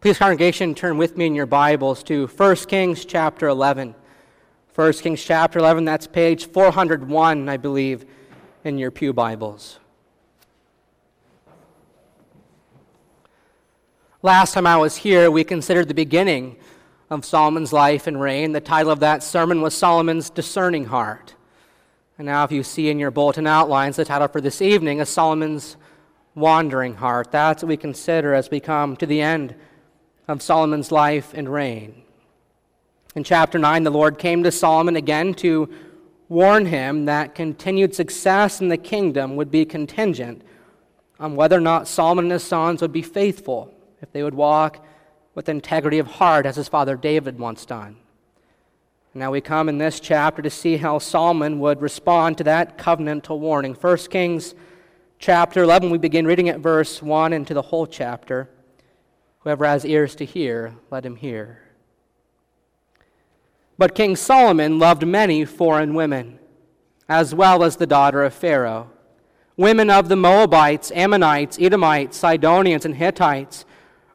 Please, congregation, turn with me in your Bibles to 1 Kings chapter 11. 1 Kings chapter 11, that's page 401, I believe, in your Pew Bibles. Last time I was here, we considered the beginning of Solomon's life and reign. The title of that sermon was Solomon's Discerning Heart. And now, if you see in your bulletin outlines, the title for this evening is Solomon's Wandering Heart. That's what we consider as we come to the end of Solomon's life and reign. In chapter 9, the Lord came to Solomon again to warn him that continued success in the kingdom would be contingent on whether or not Solomon and his sons would be faithful, if they would walk with integrity of heart as his father David once done. Now we come in this chapter to see how Solomon would respond to that covenantal warning. 1 Kings chapter 11, we begin reading at verse 1 into the whole chapter. Whoever has ears to hear, let him hear. But King Solomon loved many foreign women, as well as the daughter of Pharaoh, women of the Moabites, Ammonites, Edomites, Sidonians, and Hittites,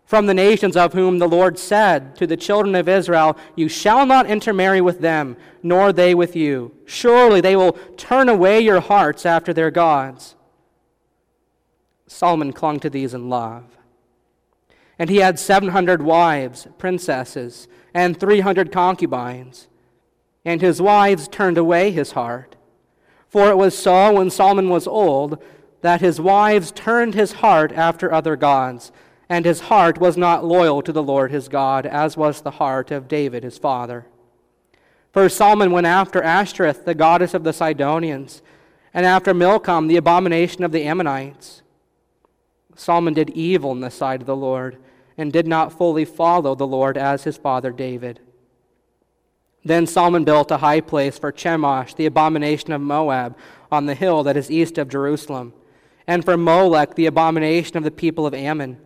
from the nations of whom the Lord said to the children of Israel, You shall not intermarry with them, nor they with you. Surely they will turn away your hearts after their gods. Solomon clung to these in love. And he had 700 wives, princesses, and 300 concubines. And his wives turned away his heart. For it was so when Solomon was old that his wives turned his heart after other gods, and his heart was not loyal to the Lord his God, as was the heart of David his father. For Solomon went after Ashtoreth, the goddess of the Sidonians, and after Milcom, the abomination of the Ammonites. Solomon did evil in the sight of the Lord and did not fully follow the Lord as his father David. Then Solomon built a high place for Chemosh, the abomination of Moab, on the hill that is east of Jerusalem, and for Molech, the abomination of the people of Ammon.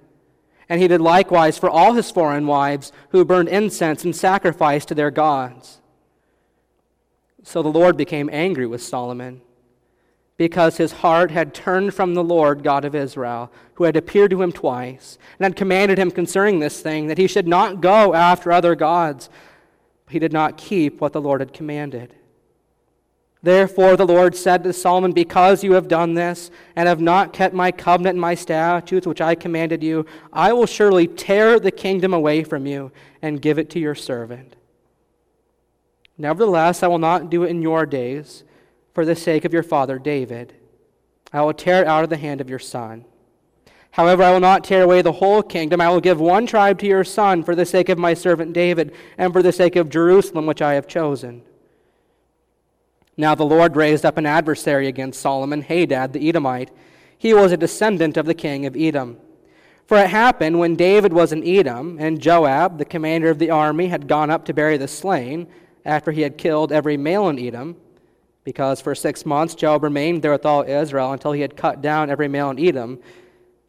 And he did likewise for all his foreign wives who burned incense and sacrificed to their gods. So the Lord became angry with Solomon because his heart had turned from the Lord God of Israel, who had appeared to him twice, and had commanded him concerning this thing, that he should not go after other gods. But he did not keep what the Lord had commanded. Therefore the Lord said to Solomon, Because you have done this, and have not kept my covenant and my statutes which I commanded you, I will surely tear the kingdom away from you, and give it to your servant. Nevertheless, I will not do it in your days for the sake of your father David. I will tear it out of the hand of your son. However, I will not tear away the whole kingdom. I will give one tribe to your son for the sake of my servant David and for the sake of Jerusalem, which I have chosen. Now the Lord raised up an adversary against Solomon, Hadad the Edomite. He was a descendant of the king of Edom. For it happened when David was in Edom, and Joab, the commander of the army, had gone up to bury the slain, after he had killed every male in Edom because for six months Joab remained there with all Israel until he had cut down every male in Edom,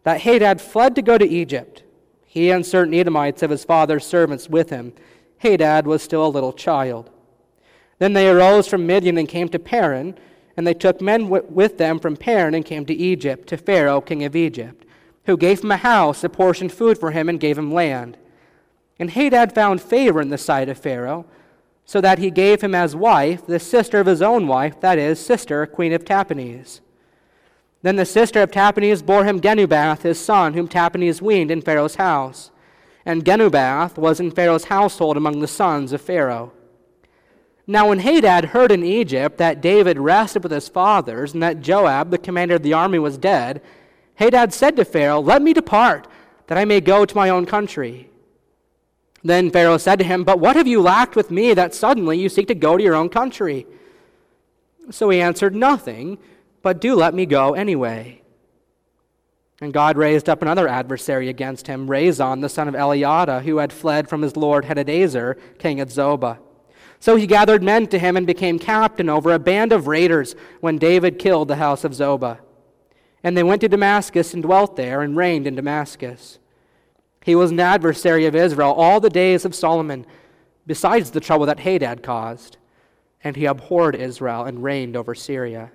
that Hadad fled to go to Egypt, he and certain Edomites of his father's servants with him. Hadad was still a little child. Then they arose from Midian and came to Paran, and they took men with them from Paran and came to Egypt, to Pharaoh, king of Egypt, who gave him a house, apportioned food for him, and gave him land. And Hadad found favor in the sight of Pharaoh so that he gave him as wife the sister of his own wife, that is, sister, queen of Tahpenes. Then the sister of Tahpenes bore him Genubath, his son, whom Tahpenes weaned in Pharaoh's house. And Genubath was in Pharaoh's household among the sons of Pharaoh. Now, when Hadad heard in Egypt that David rested with his fathers, and that Joab, the commander of the army, was dead, Hadad said to Pharaoh, Let me depart, that I may go to my own country. Then Pharaoh said to him, But what have you lacked with me that suddenly you seek to go to your own country? So he answered, Nothing, but do let me go anyway. And God raised up another adversary against him, Rezon, the son of Eliada, who had fled from his lord Hadadezer, king of Zobah. So he gathered men to him and became captain over a band of raiders when David killed the house of Zobah. And they went to Damascus and dwelt there and reigned in Damascus. He was an adversary of Israel all the days of Solomon, besides the trouble that Hadad caused. And he abhorred Israel and reigned over Syria.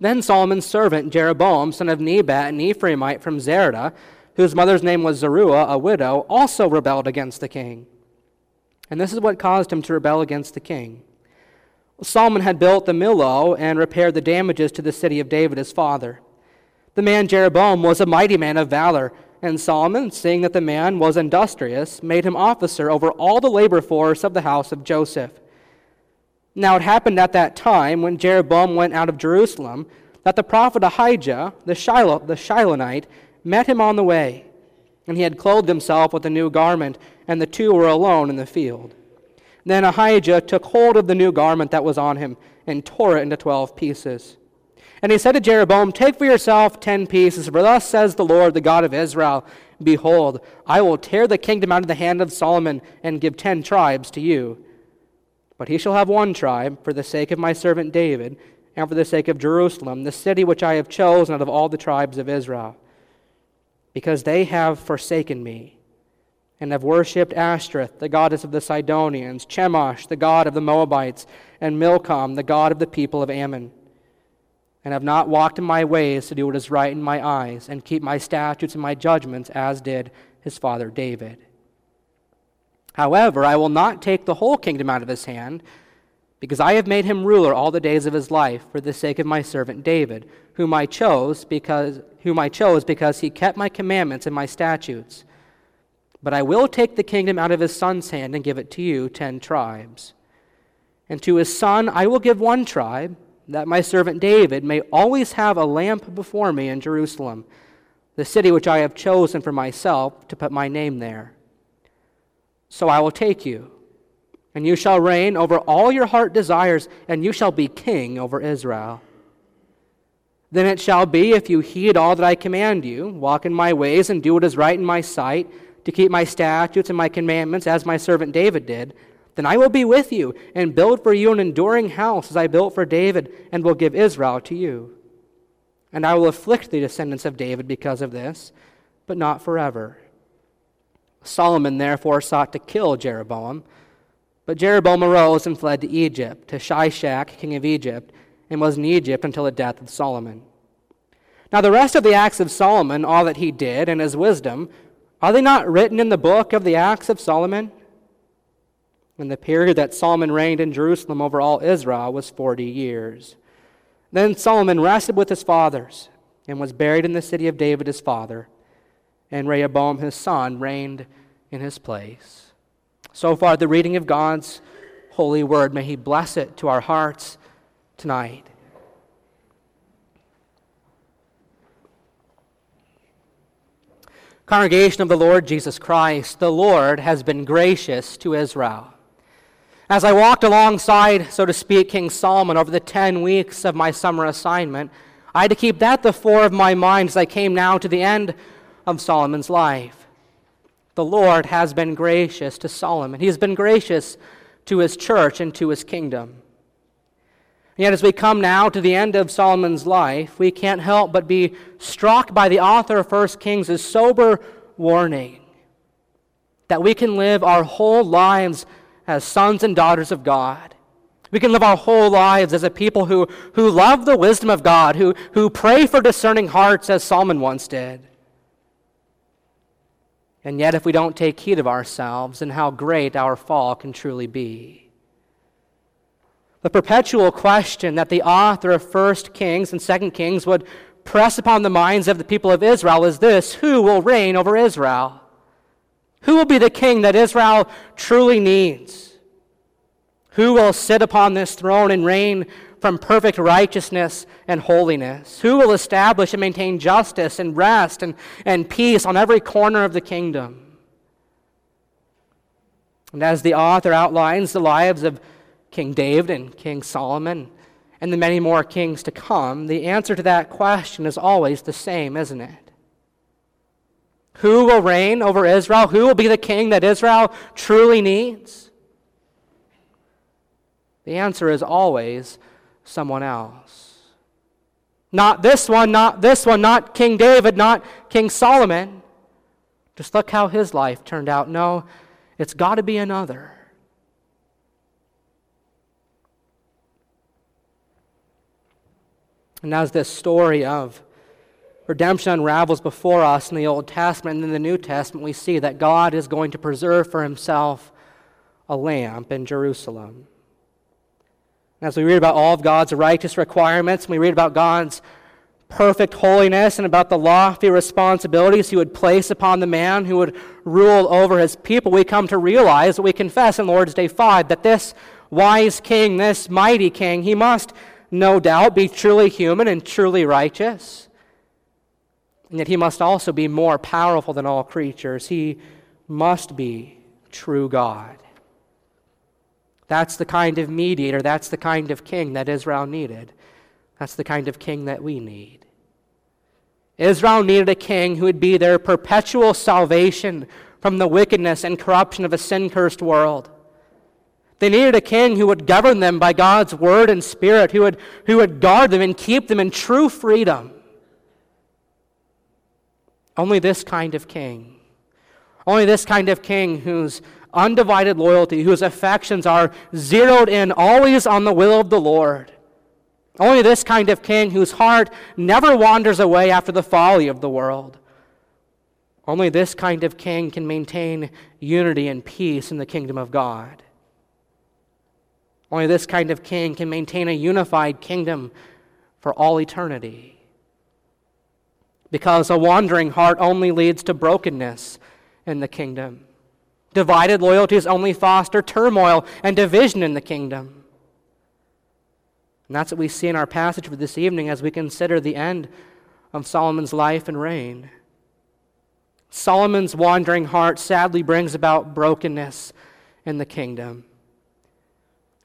Then Solomon's servant Jeroboam, son of Nebat, an Ephraimite from Zerah, whose mother's name was Zeruiah, a widow, also rebelled against the king. And this is what caused him to rebel against the king. Solomon had built the Millo and repaired the damages to the city of David his father. The man Jeroboam was a mighty man of valor, and Solomon, seeing that the man was industrious, made him officer over all the labor force of the house of Joseph. Now it happened at that time, when Jeroboam went out of Jerusalem, that the prophet Ahijah, the, Shiloh, the Shilonite, met him on the way, and he had clothed himself with a new garment, and the two were alone in the field. Then Ahijah took hold of the new garment that was on him and tore it into twelve pieces. And he said to Jeroboam, Take for yourself ten pieces, for thus says the Lord, the God of Israel Behold, I will tear the kingdom out of the hand of Solomon and give ten tribes to you. But he shall have one tribe for the sake of my servant David and for the sake of Jerusalem, the city which I have chosen out of all the tribes of Israel, because they have forsaken me and have worshipped Ashtoreth, the goddess of the Sidonians, Chemosh, the god of the Moabites, and Milcom, the god of the people of Ammon, and have not walked in my ways to do what is right in my eyes, and keep my statutes and my judgments, as did his father David. However, I will not take the whole kingdom out of his hand, because I have made him ruler all the days of his life for the sake of my servant David, whom I chose because whom I chose because he kept my commandments and my statutes. But I will take the kingdom out of his son's hand and give it to you, ten tribes. And to his son I will give one tribe, that my servant David may always have a lamp before me in Jerusalem, the city which I have chosen for myself to put my name there. So I will take you, and you shall reign over all your heart desires, and you shall be king over Israel. Then it shall be, if you heed all that I command you, walk in my ways, and do what is right in my sight, to keep my statutes and my commandments as my servant David did, then I will be with you and build for you an enduring house as I built for David and will give Israel to you. And I will afflict the descendants of David because of this, but not forever. Solomon therefore sought to kill Jeroboam, but Jeroboam arose and fled to Egypt, to Shishak, king of Egypt, and was in Egypt until the death of Solomon. Now, the rest of the acts of Solomon, all that he did, and his wisdom, are they not written in the book of the Acts of Solomon? And the period that Solomon reigned in Jerusalem over all Israel was 40 years. Then Solomon rested with his fathers and was buried in the city of David his father, and Rehoboam his son reigned in his place. So far, the reading of God's holy word. May he bless it to our hearts tonight. Congregation of the Lord Jesus Christ, the Lord has been gracious to Israel. As I walked alongside, so to speak, King Solomon over the 10 weeks of my summer assignment, I had to keep that the fore of my mind as I came now to the end of Solomon's life. The Lord has been gracious to Solomon. He has been gracious to his church and to his kingdom. And yet, as we come now to the end of Solomon's life, we can't help but be struck by the author of 1 Kings' sober warning that we can live our whole lives as sons and daughters of God. We can live our whole lives as a people who, who love the wisdom of God, who, who pray for discerning hearts, as Solomon once did. And yet, if we don't take heed of ourselves and how great our fall can truly be, the perpetual question that the author of 1 Kings and 2 Kings would press upon the minds of the people of Israel is this Who will reign over Israel? Who will be the king that Israel truly needs? Who will sit upon this throne and reign from perfect righteousness and holiness? Who will establish and maintain justice and rest and, and peace on every corner of the kingdom? And as the author outlines the lives of King David and King Solomon and the many more kings to come, the answer to that question is always the same, isn't it? Who will reign over Israel? Who will be the king that Israel truly needs? The answer is always someone else. Not this one, not this one, not King David, not King Solomon. Just look how his life turned out. No, it's got to be another. And as this story of redemption unravels before us in the Old Testament and in the New Testament, we see that God is going to preserve for himself a lamp in Jerusalem. As we read about all of God's righteous requirements, we read about God's perfect holiness and about the lofty responsibilities he would place upon the man who would rule over his people, we come to realize that we confess in Lord's Day 5 that this wise king, this mighty king, he must no doubt be truly human and truly righteous. And yet he must also be more powerful than all creatures. He must be true God. That's the kind of mediator, that's the kind of king that Israel needed. That's the kind of king that we need. Israel needed a king who would be their perpetual salvation from the wickedness and corruption of a sin cursed world. They needed a king who would govern them by God's word and spirit, who would, who would guard them and keep them in true freedom. Only this kind of king, only this kind of king whose undivided loyalty, whose affections are zeroed in always on the will of the Lord, only this kind of king whose heart never wanders away after the folly of the world. Only this kind of king can maintain unity and peace in the kingdom of God. Only this kind of king can maintain a unified kingdom for all eternity. Because a wandering heart only leads to brokenness in the kingdom. Divided loyalties only foster turmoil and division in the kingdom. And that's what we see in our passage for this evening as we consider the end of Solomon's life and reign. Solomon's wandering heart sadly brings about brokenness in the kingdom.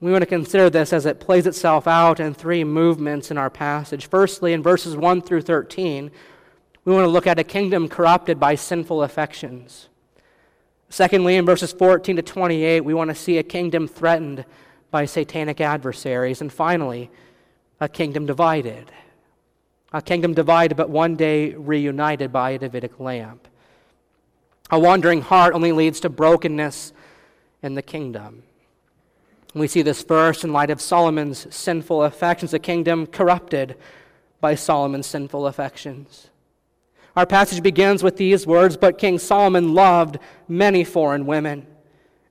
We want to consider this as it plays itself out in three movements in our passage. Firstly, in verses 1 through 13, we want to look at a kingdom corrupted by sinful affections. Secondly, in verses 14 to 28, we want to see a kingdom threatened by satanic adversaries. And finally, a kingdom divided. A kingdom divided, but one day reunited by a Davidic lamp. A wandering heart only leads to brokenness in the kingdom. We see this first in light of Solomon's sinful affections, a kingdom corrupted by Solomon's sinful affections. Our passage begins with these words But King Solomon loved many foreign women,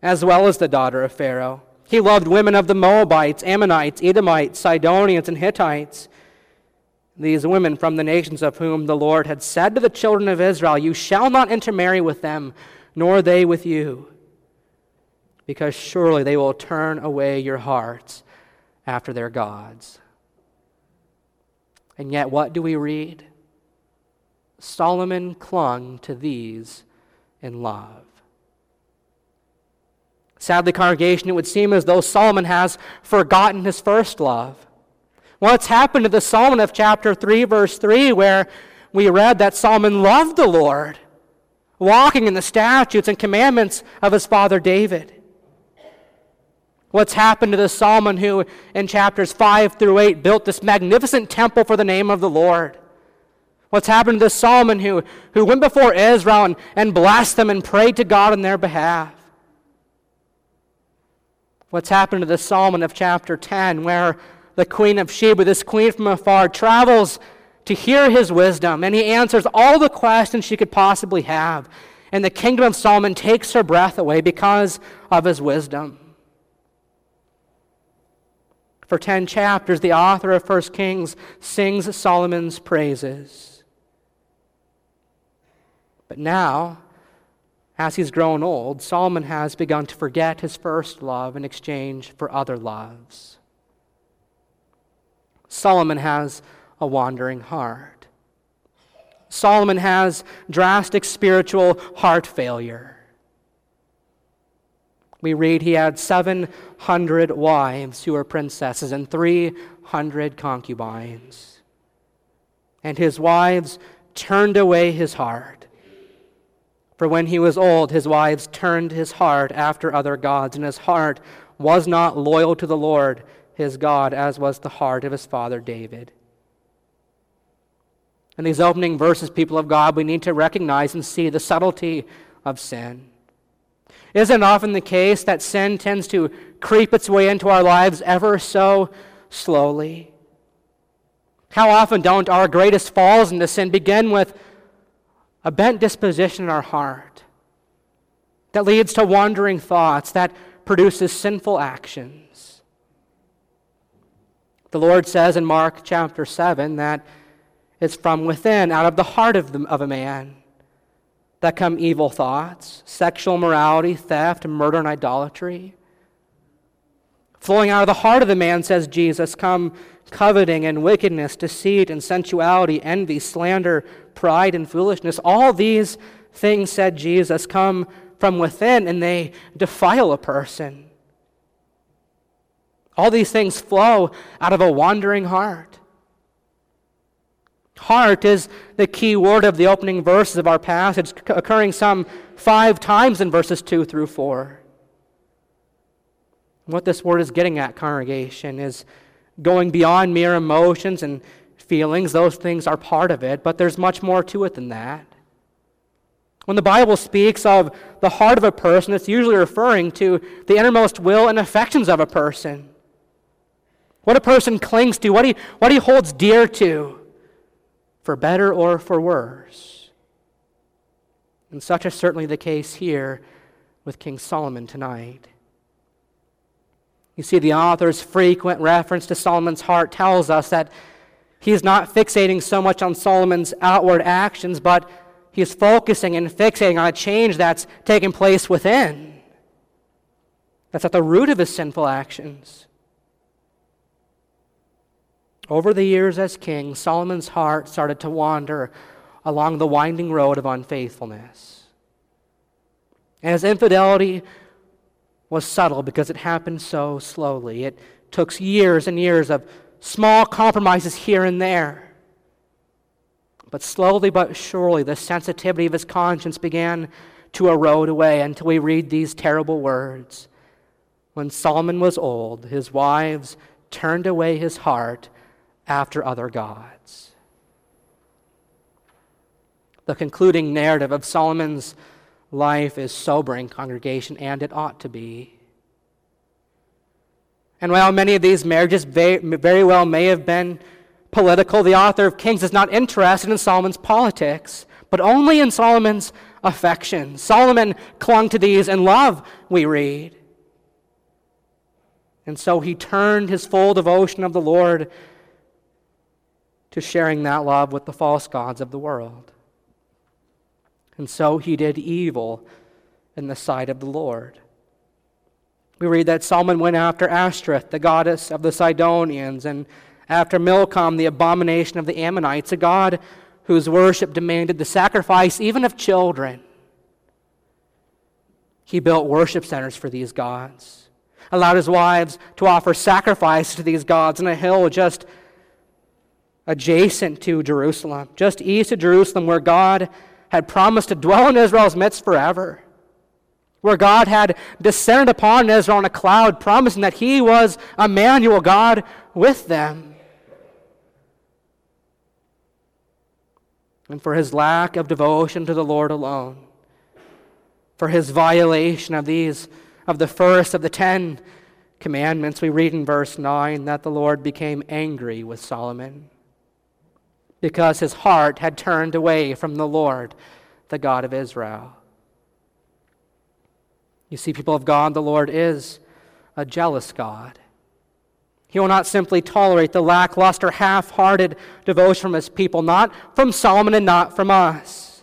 as well as the daughter of Pharaoh. He loved women of the Moabites, Ammonites, Edomites, Sidonians, and Hittites. These women from the nations of whom the Lord had said to the children of Israel, You shall not intermarry with them, nor they with you, because surely they will turn away your hearts after their gods. And yet, what do we read? Solomon clung to these in love. Sadly, congregation, it would seem as though Solomon has forgotten his first love. What's happened to the Solomon of chapter 3, verse 3, where we read that Solomon loved the Lord, walking in the statutes and commandments of his father David? What's happened to the Solomon who, in chapters 5 through 8, built this magnificent temple for the name of the Lord? What's happened to the Solomon who, who went before Israel and, and blessed them and prayed to God on their behalf? what's happened to the Solomon of chapter 10, where the queen of Sheba, this queen from afar, travels to hear his wisdom, and he answers all the questions she could possibly have. And the kingdom of Solomon takes her breath away because of his wisdom. For 10 chapters, the author of 1 Kings sings Solomon's praises. But now, as he's grown old, Solomon has begun to forget his first love in exchange for other loves. Solomon has a wandering heart. Solomon has drastic spiritual heart failure. We read he had 700 wives who were princesses and 300 concubines. And his wives turned away his heart for when he was old, his wives turned his heart after other gods, and his heart was not loyal to the Lord his God, as was the heart of his father David. In these opening verses, people of God, we need to recognize and see the subtlety of sin. Isn't often the case that sin tends to creep its way into our lives ever so slowly? How often don't our greatest falls into sin begin with a bent disposition in our heart that leads to wandering thoughts, that produces sinful actions? The Lord says in Mark chapter 7 that it's from within, out of the heart of, the, of a man, that come evil thoughts, sexual morality, theft, murder, and idolatry. Flowing out of the heart of the man, says Jesus, come coveting and wickedness, deceit and sensuality, envy, slander, pride, and foolishness. All these things, said Jesus, come from within and they defile a person. All these things flow out of a wandering heart. Heart is the key word of the opening verses of our passage, occurring some five times in verses 2 through 4. What this word is getting at, congregation, is going beyond mere emotions and feelings. Those things are part of it, but there's much more to it than that. When the Bible speaks of the heart of a person, it's usually referring to the innermost will and affections of a person. What a person clings to, what he, what he holds dear to, for better or for worse. And such is certainly the case here with King Solomon tonight. You see, the author's frequent reference to Solomon's heart tells us that he is not fixating so much on Solomon's outward actions, but he is focusing and fixating on a change that's taking place within. That's at the root of his sinful actions. Over the years as king, Solomon's heart started to wander along the winding road of unfaithfulness. And his infidelity was subtle because it happened so slowly. It took years and years of small compromises here and there. But slowly but surely, the sensitivity of his conscience began to erode away until we read these terrible words. When Solomon was old, his wives turned away his heart after other gods. The concluding narrative of Solomon's life is sobering, congregation, and it ought to be. And while many of these marriages very well may have been political, the author of Kings is not interested in Solomon's politics, but only in Solomon's affection. Solomon clung to these in love, we read. And so he turned his full devotion of the Lord to sharing that love with the false gods of the world. And so he did evil in the sight of the Lord. We read that Solomon went after Ashtoreth, the goddess of the Sidonians, and after Milcom, the abomination of the Ammonites, a god whose worship demanded the sacrifice even of children. He built worship centers for these gods, allowed his wives to offer sacrifice to these gods on a hill just adjacent to Jerusalem, just east of Jerusalem, where God had promised to dwell in Israel's midst forever, where God had descended upon Israel on a cloud, promising that He was Emmanuel, God with them. And for his lack of devotion to the Lord alone, for his violation of these, of the first of the ten commandments, we read in verse 9 that the Lord became angry with Solomon because his heart had turned away from the Lord, the God of Israel. You see, people of God, the Lord is a jealous God. He will not simply tolerate the lackluster, half hearted devotion from his people, not from Solomon and not from us.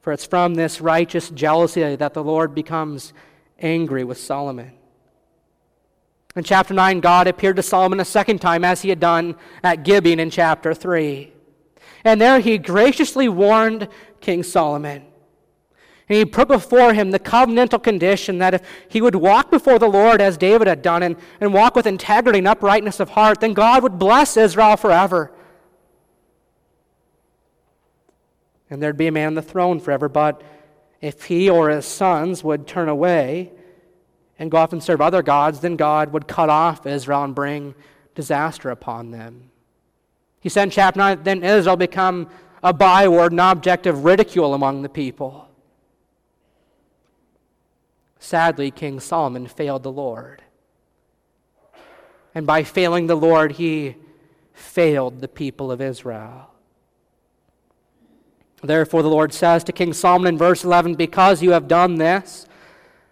For it's from this righteous jealousy that the Lord becomes angry with Solomon. In chapter 9, God appeared to Solomon a second time, as he had done at Gibeon in chapter 3. And there he graciously warned King Solomon. And he put before him the covenantal condition that if he would walk before the Lord as David had done and, and walk with integrity and uprightness of heart, then God would bless Israel forever. And there'd be a man on the throne forever. But if he or his sons would turn away, and go off and serve other gods, then God would cut off Israel and bring disaster upon them. He said in chapter 9, then Israel become a byword, an object of ridicule among the people. Sadly, King Solomon failed the Lord. And by failing the Lord, he failed the people of Israel. Therefore, the Lord says to King Solomon in verse 11 Because you have done this,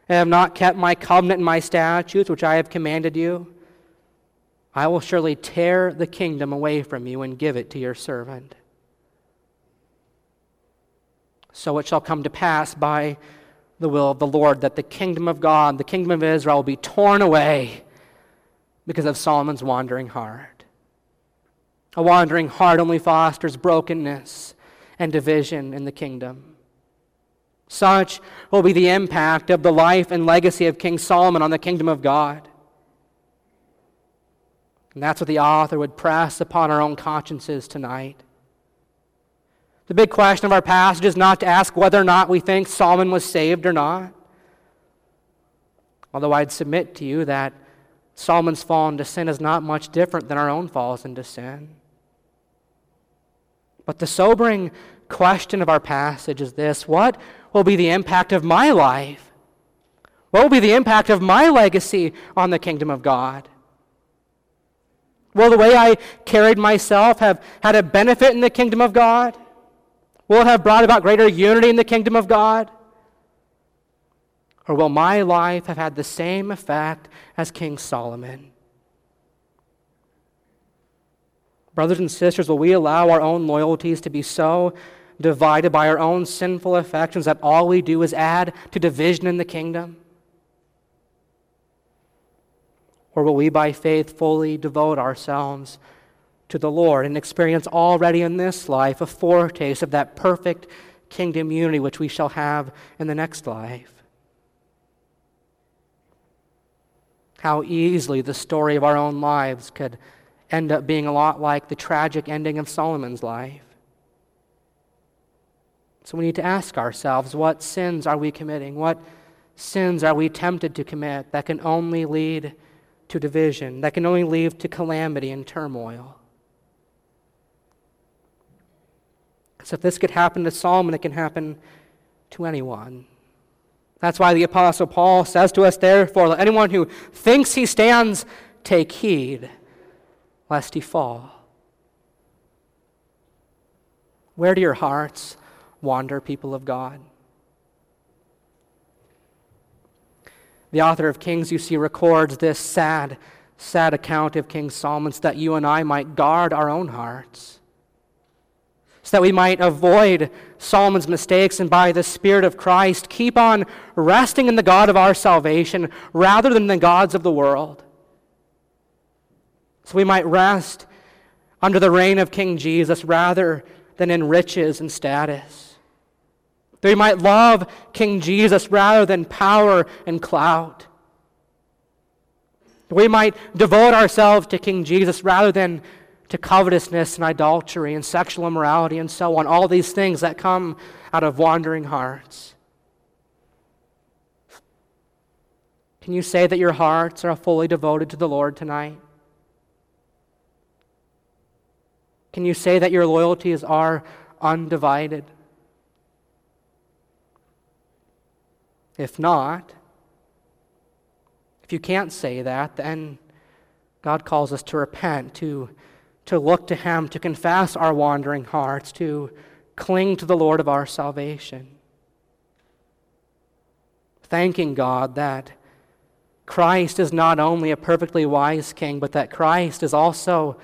and have not kept my covenant and my statutes, which I have commanded you, I will surely tear the kingdom away from you and give it to your servant. So it shall come to pass by the will of the Lord that the kingdom of God, the kingdom of Israel, will be torn away because of Solomon's wandering heart. A wandering heart only fosters brokenness and division in the kingdom. Such will be the impact of the life and legacy of King Solomon on the kingdom of God. And that's what the author would press upon our own consciences tonight. The big question of our passage is not to ask whether or not we think Solomon was saved or not. Although I'd submit to you that Solomon's fall into sin is not much different than our own falls into sin. But the sobering question of our passage is this What will be the impact of my life? What will be the impact of my legacy on the kingdom of God? Will the way I carried myself have had a benefit in the kingdom of God? Will it have brought about greater unity in the kingdom of God? Or will my life have had the same effect as King Solomon? Brothers and sisters, will we allow our own loyalties to be so divided by our own sinful affections that all we do is add to division in the kingdom? Or will we, by faith, fully devote ourselves to the Lord and experience already in this life a foretaste of that perfect kingdom unity which we shall have in the next life. How easily the story of our own lives could end up being a lot like the tragic ending of Solomon's life. So we need to ask ourselves what sins are we committing? What sins are we tempted to commit that can only lead to division, that can only lead to calamity and turmoil? Because if this could happen to Solomon, it can happen to anyone. That's why the Apostle Paul says to us, therefore, let anyone who thinks he stands take heed lest he fall. Where do your hearts wander, people of God? The author of Kings, you see, records this sad, sad account of King Solomon so that you and I might guard our own hearts so that we might avoid Solomon's mistakes and by the Spirit of Christ keep on resting in the God of our salvation rather than the gods of the world. So we might rest under the reign of King Jesus rather than in riches and status. That we might love King Jesus rather than power and clout. That we might devote ourselves to King Jesus rather than to covetousness and idolatry and sexual immorality and so on, all these things that come out of wandering hearts. Can you say that your hearts are fully devoted to the Lord tonight? Can you say that your loyalties are undivided? If not, if you can't say that, then God calls us to repent, to to look to Him, to confess our wandering hearts, to cling to the Lord of our salvation. Thanking God that Christ is not only a perfectly wise king, but that Christ is also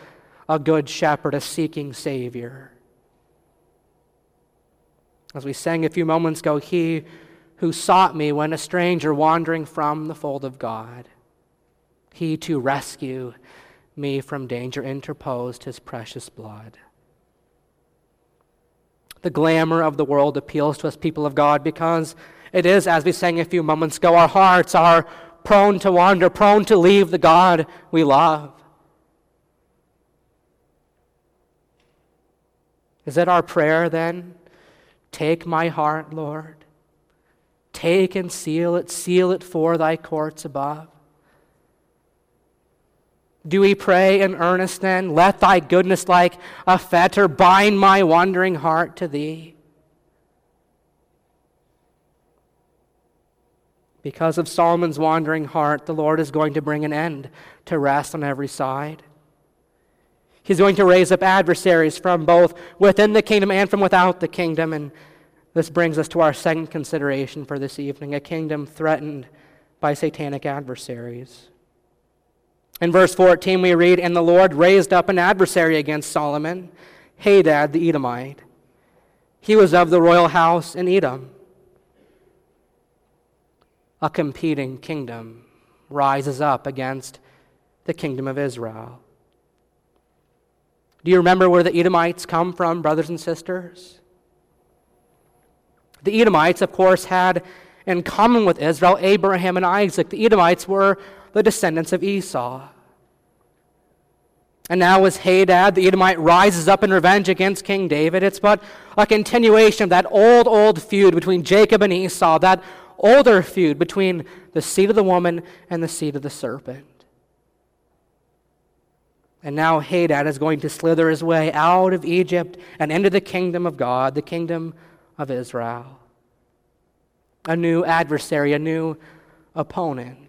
a good shepherd, a seeking Savior. As we sang a few moments ago, He who sought me when a stranger wandering from the fold of God, He to rescue me from danger interposed his precious blood. The glamour of the world appeals to us, people of God, because it is, as we sang a few moments ago, our hearts are prone to wander, prone to leave the God we love. Is it our prayer then? Take my heart, Lord. Take and seal it, seal it for thy courts above. Do we pray in earnest then? Let thy goodness like a fetter bind my wandering heart to thee. Because of Solomon's wandering heart, the Lord is going to bring an end to rest on every side. He's going to raise up adversaries from both within the kingdom and from without the kingdom. And this brings us to our second consideration for this evening a kingdom threatened by satanic adversaries. In verse 14, we read, And the Lord raised up an adversary against Solomon, Hadad the Edomite. He was of the royal house in Edom. A competing kingdom rises up against the kingdom of Israel. Do you remember where the Edomites come from, brothers and sisters? The Edomites, of course, had in common with Israel Abraham and Isaac. The Edomites were the descendants of Esau. And now, as Hadad, the Edomite, rises up in revenge against King David, it's but a continuation of that old, old feud between Jacob and Esau, that older feud between the seed of the woman and the seed of the serpent. And now Hadad is going to slither his way out of Egypt and into the kingdom of God, the kingdom of Israel. A new adversary, a new opponent.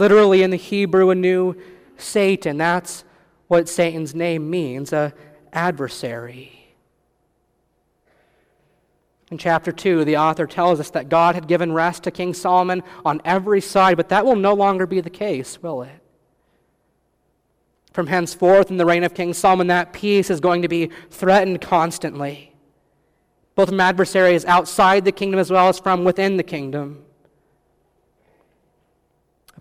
Literally in the Hebrew, a new Satan. That's what Satan's name means, a adversary. In chapter 2, the author tells us that God had given rest to King Solomon on every side, but that will no longer be the case, will it? From henceforth, in the reign of King Solomon, that peace is going to be threatened constantly, both from adversaries outside the kingdom as well as from within the kingdom.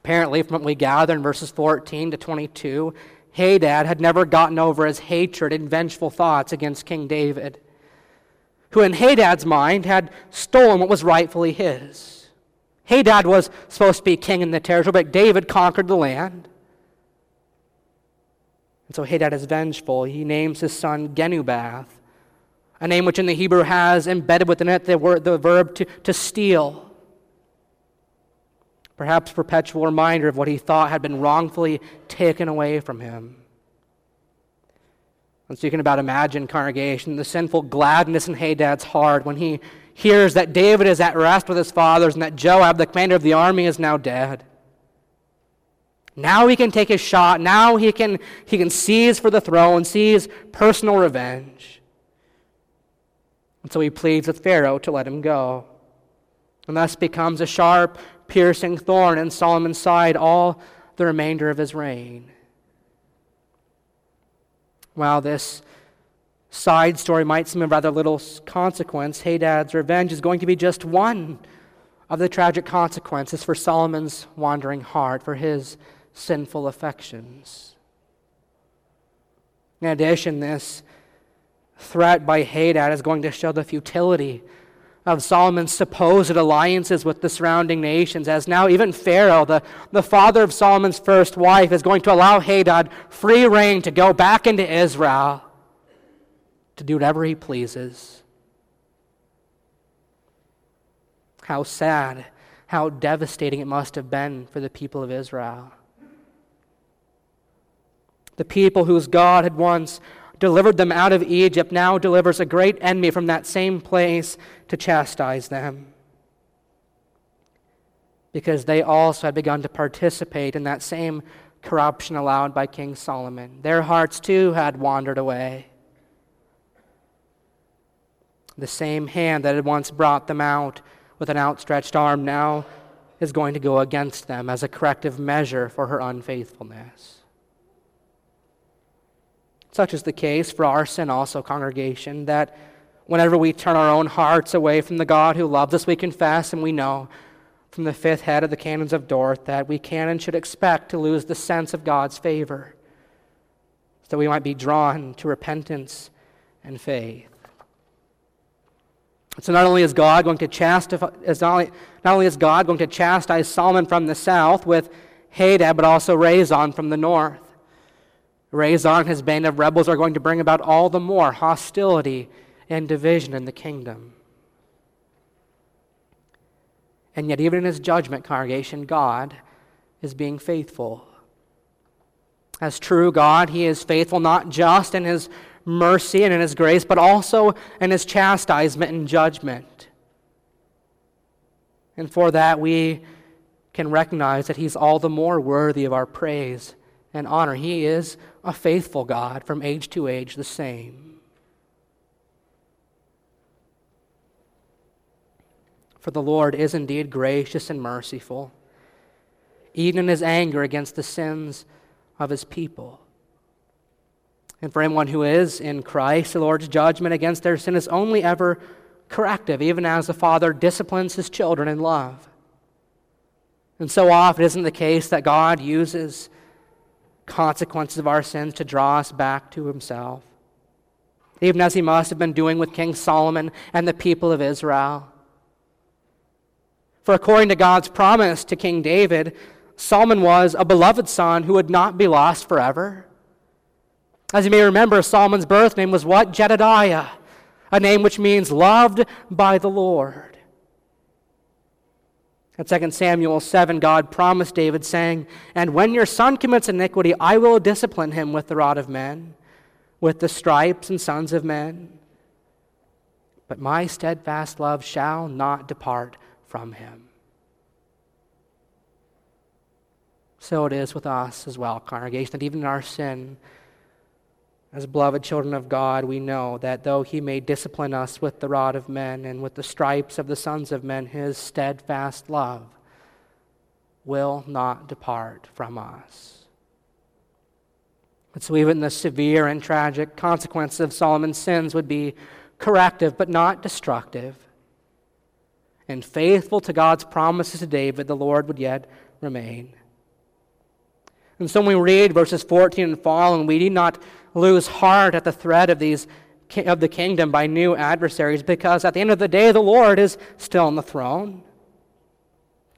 Apparently, from what we gather in verses 14 to 22, Hadad had never gotten over his hatred and vengeful thoughts against King David, who, in Hadad's mind, had stolen what was rightfully his. Hadad was supposed to be king in the territory, but David conquered the land. And so Hadad is vengeful. He names his son Genubath, a name which in the Hebrew has embedded within it the, word, the verb to, to steal. Perhaps perpetual reminder of what he thought had been wrongfully taken away from him. And so you can about imagine, congregation, the sinful gladness in Hadad's heart when he hears that David is at rest with his fathers and that Joab, the commander of the army, is now dead. Now he can take his shot. Now he can, he can seize for the throne, seize personal revenge. And so he pleads with Pharaoh to let him go. And thus becomes a sharp, piercing thorn in Solomon's side all the remainder of his reign. While this side story might seem of rather little consequence, Hadad's revenge is going to be just one of the tragic consequences for Solomon's wandering heart, for his sinful affections. In addition, this threat by Hadad is going to show the futility of Solomon's supposed alliances with the surrounding nations, as now even Pharaoh, the, the father of Solomon's first wife, is going to allow Hadad free reign to go back into Israel to do whatever he pleases. How sad, how devastating it must have been for the people of Israel the people whose God had once delivered them out of Egypt now delivers a great enemy from that same place to chastise them. Because they also had begun to participate in that same corruption allowed by King Solomon. Their hearts too had wandered away. The same hand that had once brought them out with an outstretched arm now is going to go against them as a corrective measure for her unfaithfulness. Such is the case for our sin, also, congregation, that whenever we turn our own hearts away from the God who loves us, we confess and we know from the fifth head of the canons of Dort that we can and should expect to lose the sense of God's favor, so we might be drawn to repentance and faith. So not only is God going to chastise, not only, not only is God going to chastise Solomon from the south with Hadad, but also Rezon from the north. Rezon and his band of rebels are going to bring about all the more hostility and division in the kingdom. And yet, even in his judgment, congregation, God is being faithful. As true God, he is faithful not just in his mercy and in his grace, but also in his chastisement and judgment. And for that, we can recognize that he's all the more worthy of our praise and honor. He is a faithful God from age to age, the same. For the Lord is indeed gracious and merciful, even in his anger against the sins of his people. And for anyone who is in Christ, the Lord's judgment against their sin is only ever corrective, even as the Father disciplines his children in love. And so often, isn't the case that God uses consequences of our sins to draw us back to himself? Even as he must have been doing with King Solomon and the people of Israel. For according to God's promise to King David, Solomon was a beloved son who would not be lost forever. As you may remember, Solomon's birth name was what? Jedidiah, a name which means loved by the Lord. In 2 Samuel 7, God promised David, saying, And when your son commits iniquity, I will discipline him with the rod of men, with the stripes and sons of men. But my steadfast love shall not depart from him. So it is with us as well, congregation, that even in our sin, as beloved children of God, we know that though he may discipline us with the rod of men and with the stripes of the sons of men, his steadfast love will not depart from us. And so, even the severe and tragic consequences of Solomon's sins would be corrective but not destructive. And faithful to God's promises to David, the Lord would yet remain. And so, when we read verses 14 and following, we need not lose heart at the threat of these of the kingdom by new adversaries because at the end of the day the Lord is still on the throne.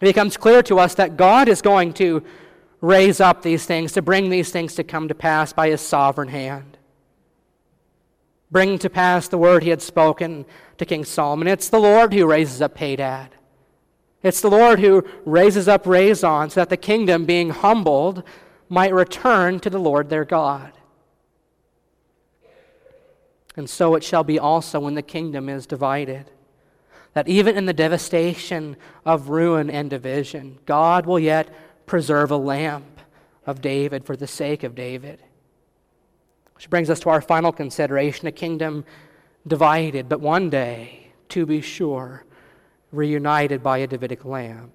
It becomes clear to us that God is going to raise up these things, to bring these things to come to pass by his sovereign hand. Bring to pass the word he had spoken to King Solomon. It's the Lord who raises up Hadad. It's the Lord who raises up Rezon so that the kingdom, being humbled, might return to the Lord their God. And so it shall be also when the kingdom is divided. That even in the devastation of ruin and division, God will yet preserve a lamp of David for the sake of David. Which brings us to our final consideration a kingdom divided, but one day, to be sure, reunited by a Davidic lamp.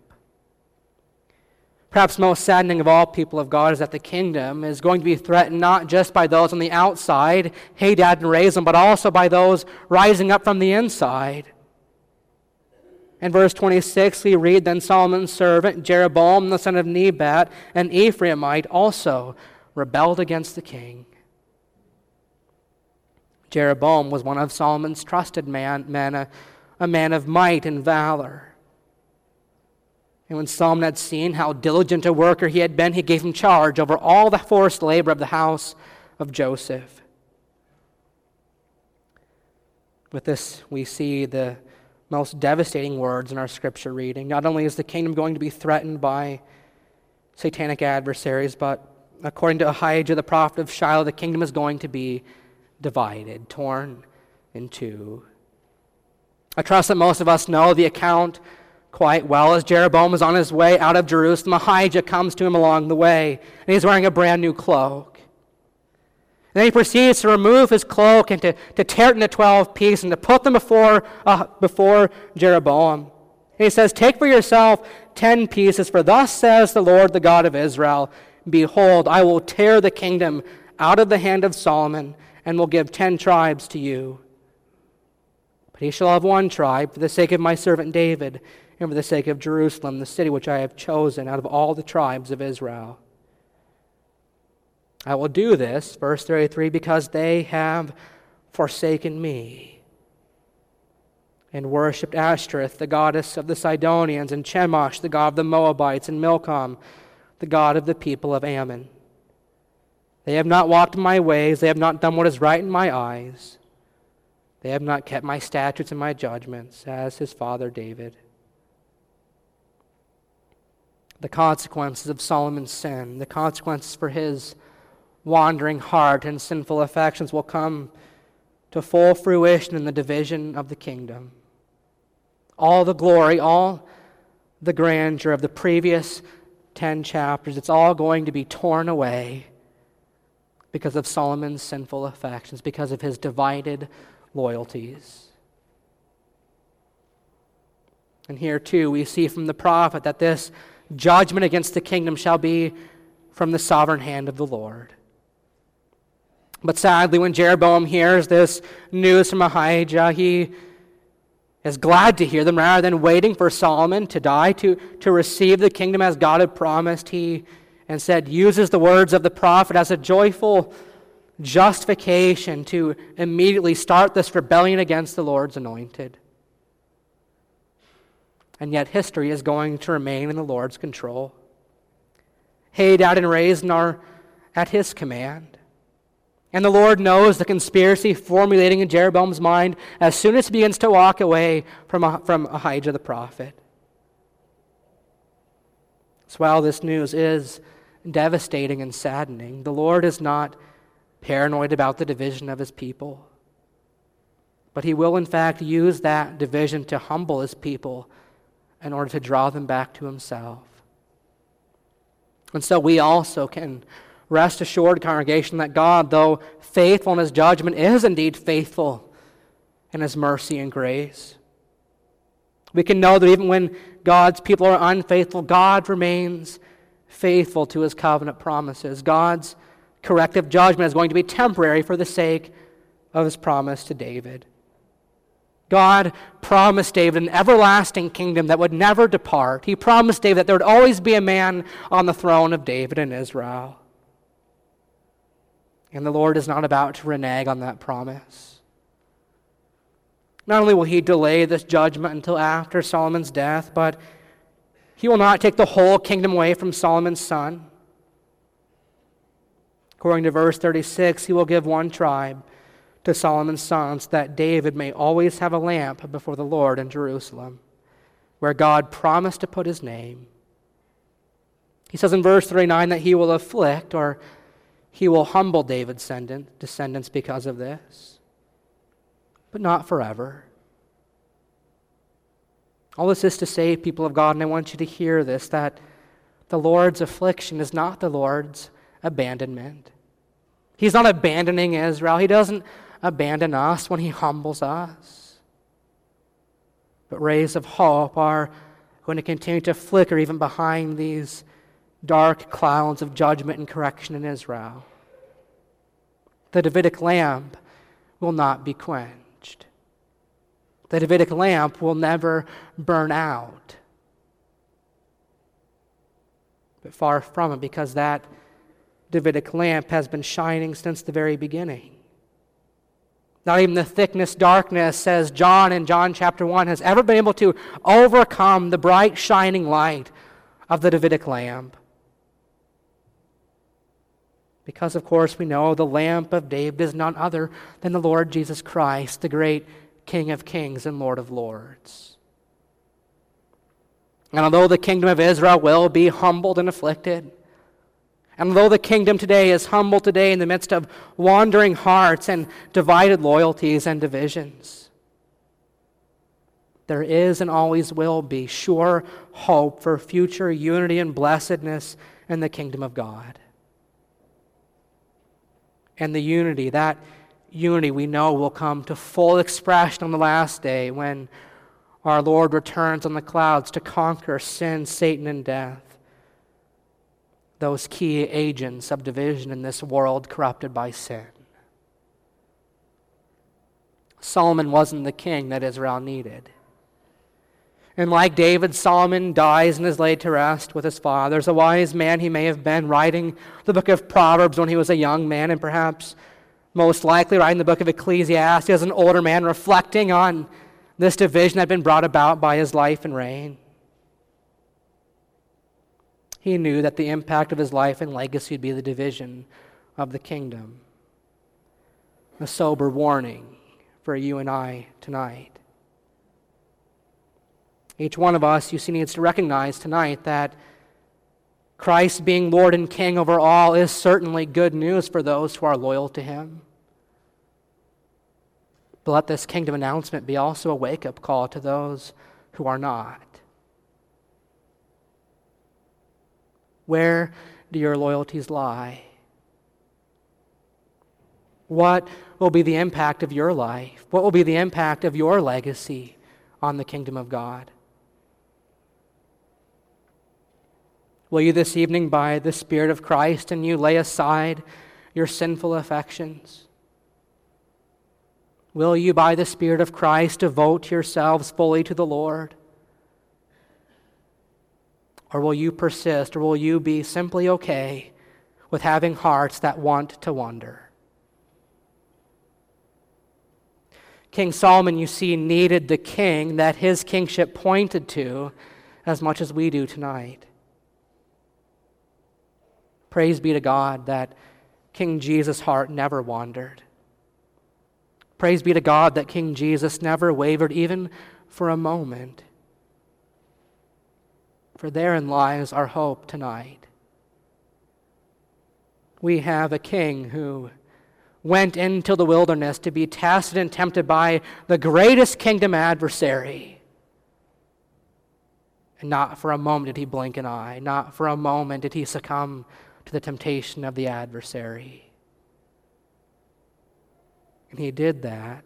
Perhaps most saddening of all, people of God, is that the kingdom is going to be threatened not just by those on the outside, Hadad and Rezon, but also by those rising up from the inside. In verse 26, we read Then Solomon's servant, Jeroboam, the son of Nebat, an Ephraimite, also rebelled against the king. Jeroboam was one of Solomon's trusted man, men, a, a man of might and valor. And when Solomon had seen how diligent a worker he had been, he gave him charge over all the forced labor of the house of Joseph. With this, we see the most devastating words in our scripture reading. Not only is the kingdom going to be threatened by satanic adversaries, but according to Ahijah, the prophet of Shiloh, the kingdom is going to be divided, torn in two. I trust that most of us know the account quite well. As Jeroboam is on his way out of Jerusalem, Ahijah comes to him along the way, and he's wearing a brand new cloak. And then he proceeds to remove his cloak and to, to tear it into 12 pieces and to put them before, uh, before Jeroboam. And he says, Take for yourself 10 pieces, for thus says the Lord, the God of Israel Behold, I will tear the kingdom out of the hand of Solomon and will give 10 tribes to you. But he shall have one tribe for the sake of my servant David and for the sake of Jerusalem, the city which I have chosen out of all the tribes of Israel. I will do this, verse 33, because they have forsaken me and worshipped Ashtoreth, the goddess of the Sidonians, and Chemosh, the god of the Moabites, and Milcom, the god of the people of Ammon. They have not walked my ways, they have not done what is right in my eyes. They have not kept my statutes and my judgments, as his father David the consequences of Solomon's sin, the consequences for his wandering heart and sinful affections will come to full fruition in the division of the kingdom. All the glory, all the grandeur of the previous 10 chapters, it's all going to be torn away because of Solomon's sinful affections, because of his divided loyalties. And here, too, we see from the prophet that this judgment against the kingdom shall be from the sovereign hand of the Lord. But sadly, when Jeroboam hears this news from Ahijah, he is glad to hear them rather than waiting for Solomon to die to, to receive the kingdom as God had promised. He instead uses the words of the prophet as a joyful justification to immediately start this rebellion against the Lord's anointed. And yet, history is going to remain in the Lord's control. Hadad and Rezon are at his command. And the Lord knows the conspiracy formulating in Jeroboam's mind as soon as he begins to walk away from, from Ahijah the prophet. So while this news is devastating and saddening, the Lord is not paranoid about the division of his people. But he will, in fact, use that division to humble his people in order to draw them back to himself. And so we also can rest assured, congregation, that God, though faithful in his judgment, is indeed faithful in his mercy and grace. We can know that even when God's people are unfaithful, God remains faithful to his covenant promises. God's corrective judgment is going to be temporary for the sake of his promise to David. God promised David an everlasting kingdom that would never depart. He promised David that there would always be a man on the throne of David and Israel. And the Lord is not about to renege on that promise. Not only will he delay this judgment until after Solomon's death, but he will not take the whole kingdom away from Solomon's son. According to verse 36, he will give one tribe to Solomon's sons that David may always have a lamp before the Lord in Jerusalem, where God promised to put his name. He says in verse 39 that he will afflict or he will humble David's descendants because of this, but not forever. All this is to say, people of God, and I want you to hear this that the Lord's affliction is not the Lord's abandonment. He's not abandoning Israel, He doesn't abandon us when He humbles us. But rays of hope are going to continue to flicker even behind these dark clouds of judgment and correction in Israel. The Davidic lamp will not be quenched. The Davidic lamp will never burn out. But far from it, because that Davidic lamp has been shining since the very beginning. Not even the thickness, darkness, says John in John chapter 1, has ever been able to overcome the bright, shining light of the Davidic lamp. Because, of course, we know the lamp of David is none other than the Lord Jesus Christ, the great King of kings and Lord of lords. And although the kingdom of Israel will be humbled and afflicted, and though the kingdom today is humble today in the midst of wandering hearts and divided loyalties and divisions, there is and always will be sure hope for future unity and blessedness in the kingdom of God and the unity. That unity we know will come to full expression on the last day when our Lord returns on the clouds to conquer sin, Satan, and death. Those key agents of division in this world corrupted by sin. Solomon wasn't the king that Israel needed. And like David, Solomon dies and is laid to rest with his fathers. A wise man he may have been, writing the book of Proverbs when he was a young man, and perhaps most likely writing the book of Ecclesiastes as an older man, reflecting on this division that had been brought about by his life and reign. He knew that the impact of his life and legacy would be the division of the kingdom. A sober warning for you and I tonight. Each one of us, you see, needs to recognize tonight that Christ being Lord and King over all is certainly good news for those who are loyal to Him. But let this kingdom announcement be also a wake up call to those who are not. Where do your loyalties lie? What will be the impact of your life? What will be the impact of your legacy on the kingdom of God? Will you this evening, by the Spirit of Christ, and you lay aside your sinful affections? Will you, by the Spirit of Christ, devote yourselves fully to the Lord? Or will you persist, or will you be simply okay with having hearts that want to wander? King Solomon, you see, needed the king that his kingship pointed to as much as we do tonight. Praise be to God that King Jesus' heart never wandered. Praise be to God that King Jesus never wavered even for a moment. For therein lies our hope tonight. We have a king who went into the wilderness to be tested and tempted by the greatest kingdom adversary. And not for a moment did he blink an eye, not for a moment did he succumb to the temptation of the adversary. And he did that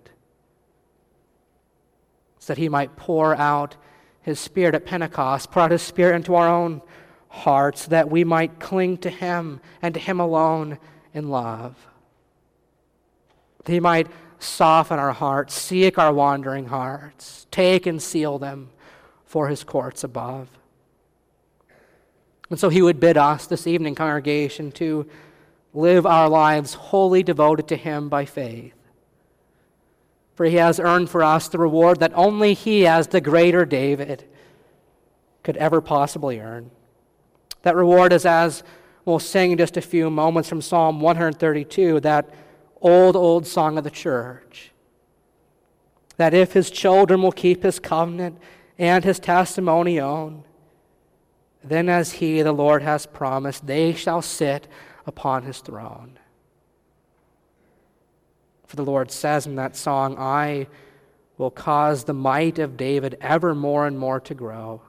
so that he might pour out his Spirit at Pentecost, out his Spirit into our own hearts, that we might cling to him and to him alone in love. That he might soften our hearts, seek our wandering hearts, take and seal them for his courts above. And so he would bid us this evening, congregation, to live our lives wholly devoted to him by faith. For he has earned for us the reward that only he, as the greater David, could ever possibly earn. That reward is, as we'll sing in just a few moments from Psalm 132, that old, old song of the church. That if his children will keep his covenant and his testimony own, then, as he, the Lord, has promised, they shall sit upon his throne. For the Lord says in that song, I will cause the might of David ever more and more to grow.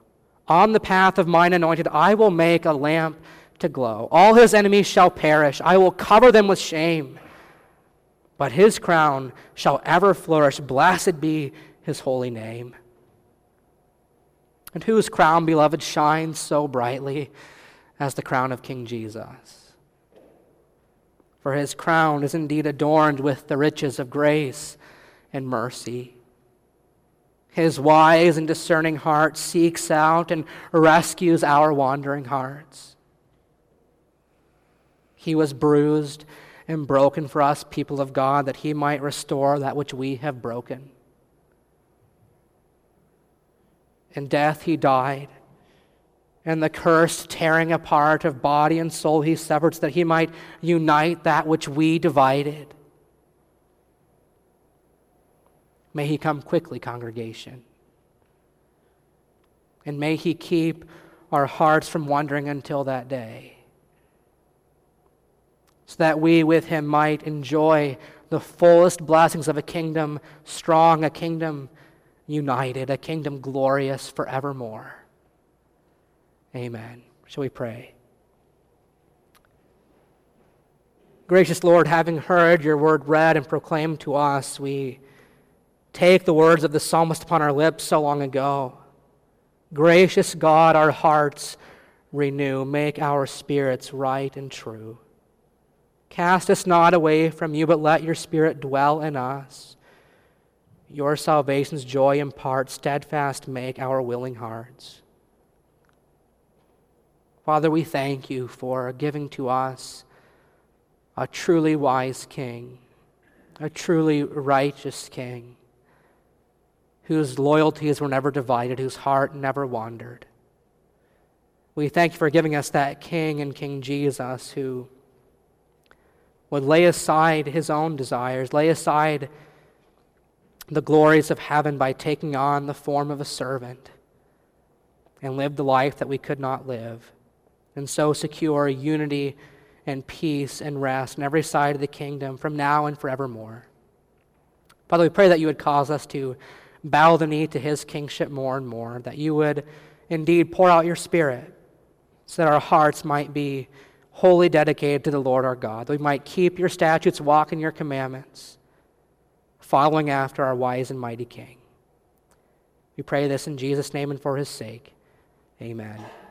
On the path of mine anointed, I will make a lamp to glow. All his enemies shall perish. I will cover them with shame. But his crown shall ever flourish. Blessed be his holy name and whose crown, beloved, shines so brightly as the crown of King Jesus. For his crown is indeed adorned with the riches of grace and mercy. His wise and discerning heart seeks out and rescues our wandering hearts. He was bruised and broken for us, people of God, that he might restore that which we have broken. In death, he died. And the curse tearing apart of body and soul he suffered so that he might unite that which we divided. May he come quickly, congregation. And may he keep our hearts from wandering until that day. So that we with him might enjoy the fullest blessings of a kingdom strong, a kingdom united, a kingdom glorious forevermore. Amen. Shall we pray? Gracious Lord, having heard your word read and proclaimed to us, we take the words of the psalmist upon our lips so long ago. Gracious God, our hearts renew, make our spirits right and true. Cast us not away from you, but let your spirit dwell in us your salvation's joy impart, steadfast make our willing hearts. Father, we thank you for giving to us a truly wise king, a truly righteous king, whose loyalties were never divided, whose heart never wandered. We thank you for giving us that king and King Jesus who would lay aside his own desires, lay aside the glories of heaven by taking on the form of a servant and live the life that we could not live, and so secure unity and peace and rest in every side of the kingdom from now and forevermore. Father, we pray that you would cause us to bow the knee to his kingship more and more, that you would indeed pour out your spirit so that our hearts might be wholly dedicated to the Lord our God, that we might keep your statutes, walk in your commandments, following after our wise and mighty King. We pray this in Jesus' name and for his sake. Amen.